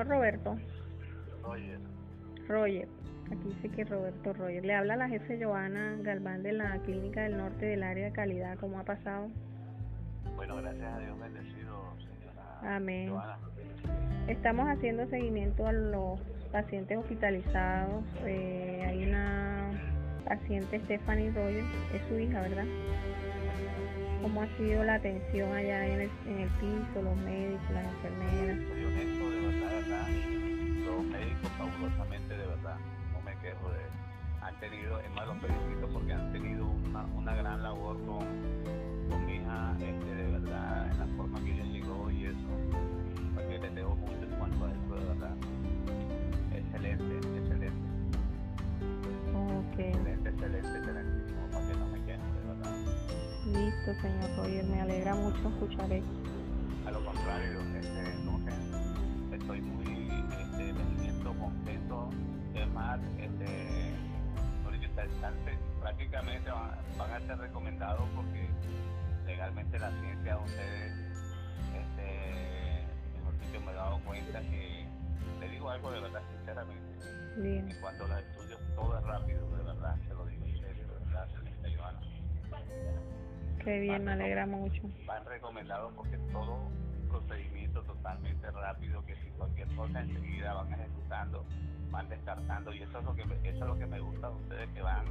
señor Roberto. Roger. Roger. Aquí dice que Roberto Roger. Le habla la jefe Joana Galván de la Clínica del Norte del área de calidad. ¿Cómo ha pasado? Bueno, gracias a Dios bendecido, señora. Amén. Joana. Estamos haciendo seguimiento a los pacientes hospitalizados. Eh, hay una paciente, Stephanie Roger, es su hija, ¿verdad? ¿Cómo ha sido la atención allá en el, en el piso, los médicos, las enfermeras? Soy honesto, de verdad, verdad. Los médicos fabulosamente, de verdad. No me quejo de... Han tenido, es más, los felicito porque han tenido una, una gran labor con, con mi hija, este, de verdad, señor Roger. Me alegra mucho escuchar eso. A lo contrario, este, estoy muy, este, me siento contento. Es más, este, prácticamente van, van a ser recomendados porque legalmente la ciencia de ustedes, este, mejor me he dado cuenta que, le digo algo de verdad, sinceramente, Bien. en cuanto a los estudios, todo es rápido, de verdad, se Qué bien, me alegra mucho. van recomendados porque todo procedimiento totalmente rápido que si cualquier cosa enseguida van ejecutando, van descartando y eso es lo que eso es lo que me gusta de ustedes que van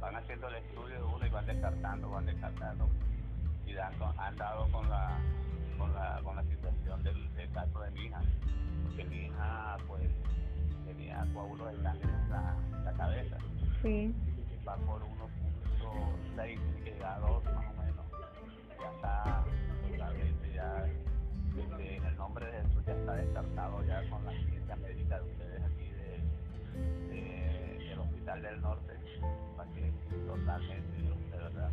van haciendo el estudio de uno y van descartando, van descartando y dan han dado con la con la con la situación del, del caso de mi hija, porque mi hija pues tenía coágulos de sangre en la, la cabeza Sí, va por 1.6, tiene que a 2 médica de ustedes aquí de, de- del Hospital del Norte, para que totalmente, de verdad.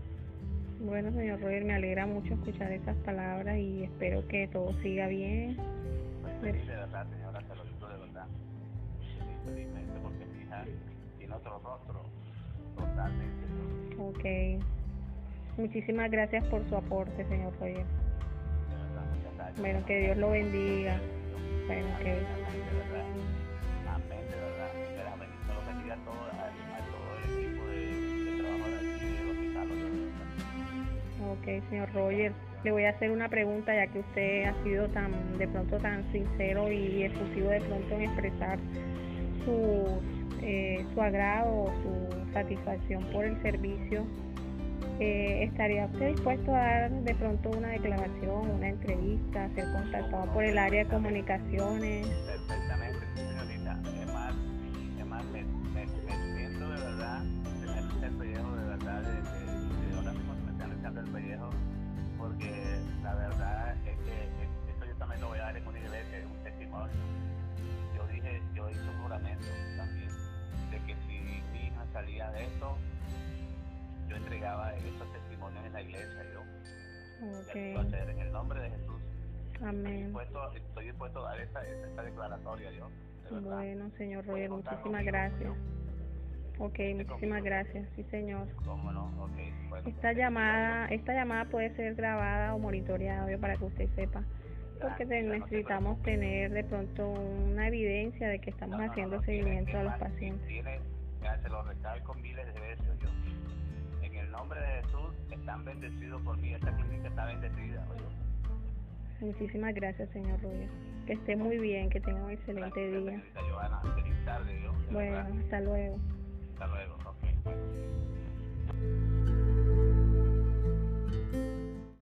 bueno, señor Roger, me alegra mucho escuchar esas palabras y espero que todo siga bien. Pues feliz de verdad, señora, se lo digo de verdad. Feliz, felizmente, porque mi hija tiene otro rostro, totalmente. Ok. Muchísimas gracias por su aporte, señor Roger. Bueno, que Dios lo bendiga. Amén, que de verdad. Amén, de verdad. Que la bendición los bendiga a todo, a, todo el equipo de, de trabajadores aquí del hospital. de. Ok, señor Roger, le voy a hacer una pregunta ya que usted ha sido tan, de pronto tan sincero y efusivo de pronto en expresar su, eh, su agrado o su satisfacción por el servicio. Eh, ¿Estaría usted dispuesto a dar de pronto una declaración, una entrevista, ser contactado por el área de comunicaciones? Perfectamente, señorita. Es más, me, me, me siento de verdad, se me el pellejo de verdad, de, de, de ahora mismo se me está luchando el pellejo, porque la verdad es que es- eso yo también lo voy a dar en una iglesia, en un testimonio. Yo dije, yo hice un juramento también, de que si mi hija salía de esto, yo entregaba esos testimonios en la iglesia, yo. Y así va a Ok, ser, en el nombre de Jesús. Estoy amén. dispuesto, estoy dispuesto a dar esta, declaratoria, yo. De. Bueno, señor Roger, muchísimas gracias. Ok, muchísimas gracias. Sí, señor. ¿Cómo no? Ok. Bueno, Esta llamada, esta llamada puede ser grabada o monitoreada, obvio, para que usted sepa, porque te- necesitamos tener de pronto una evidencia de que estamos no, no, haciendo no, seguimiento a los pacientes. Tiene, ya se lo recalco miles de veces yo nombre de Jesús están bendecidos por mí. Esta clínica está bendecida. Oye. Muchísimas gracias, señor Rubio. Que esté muy bien, que tenga un excelente gracias, día. Señorita feliz tarde. Dios, bueno, hasta luego. Hasta luego, ok.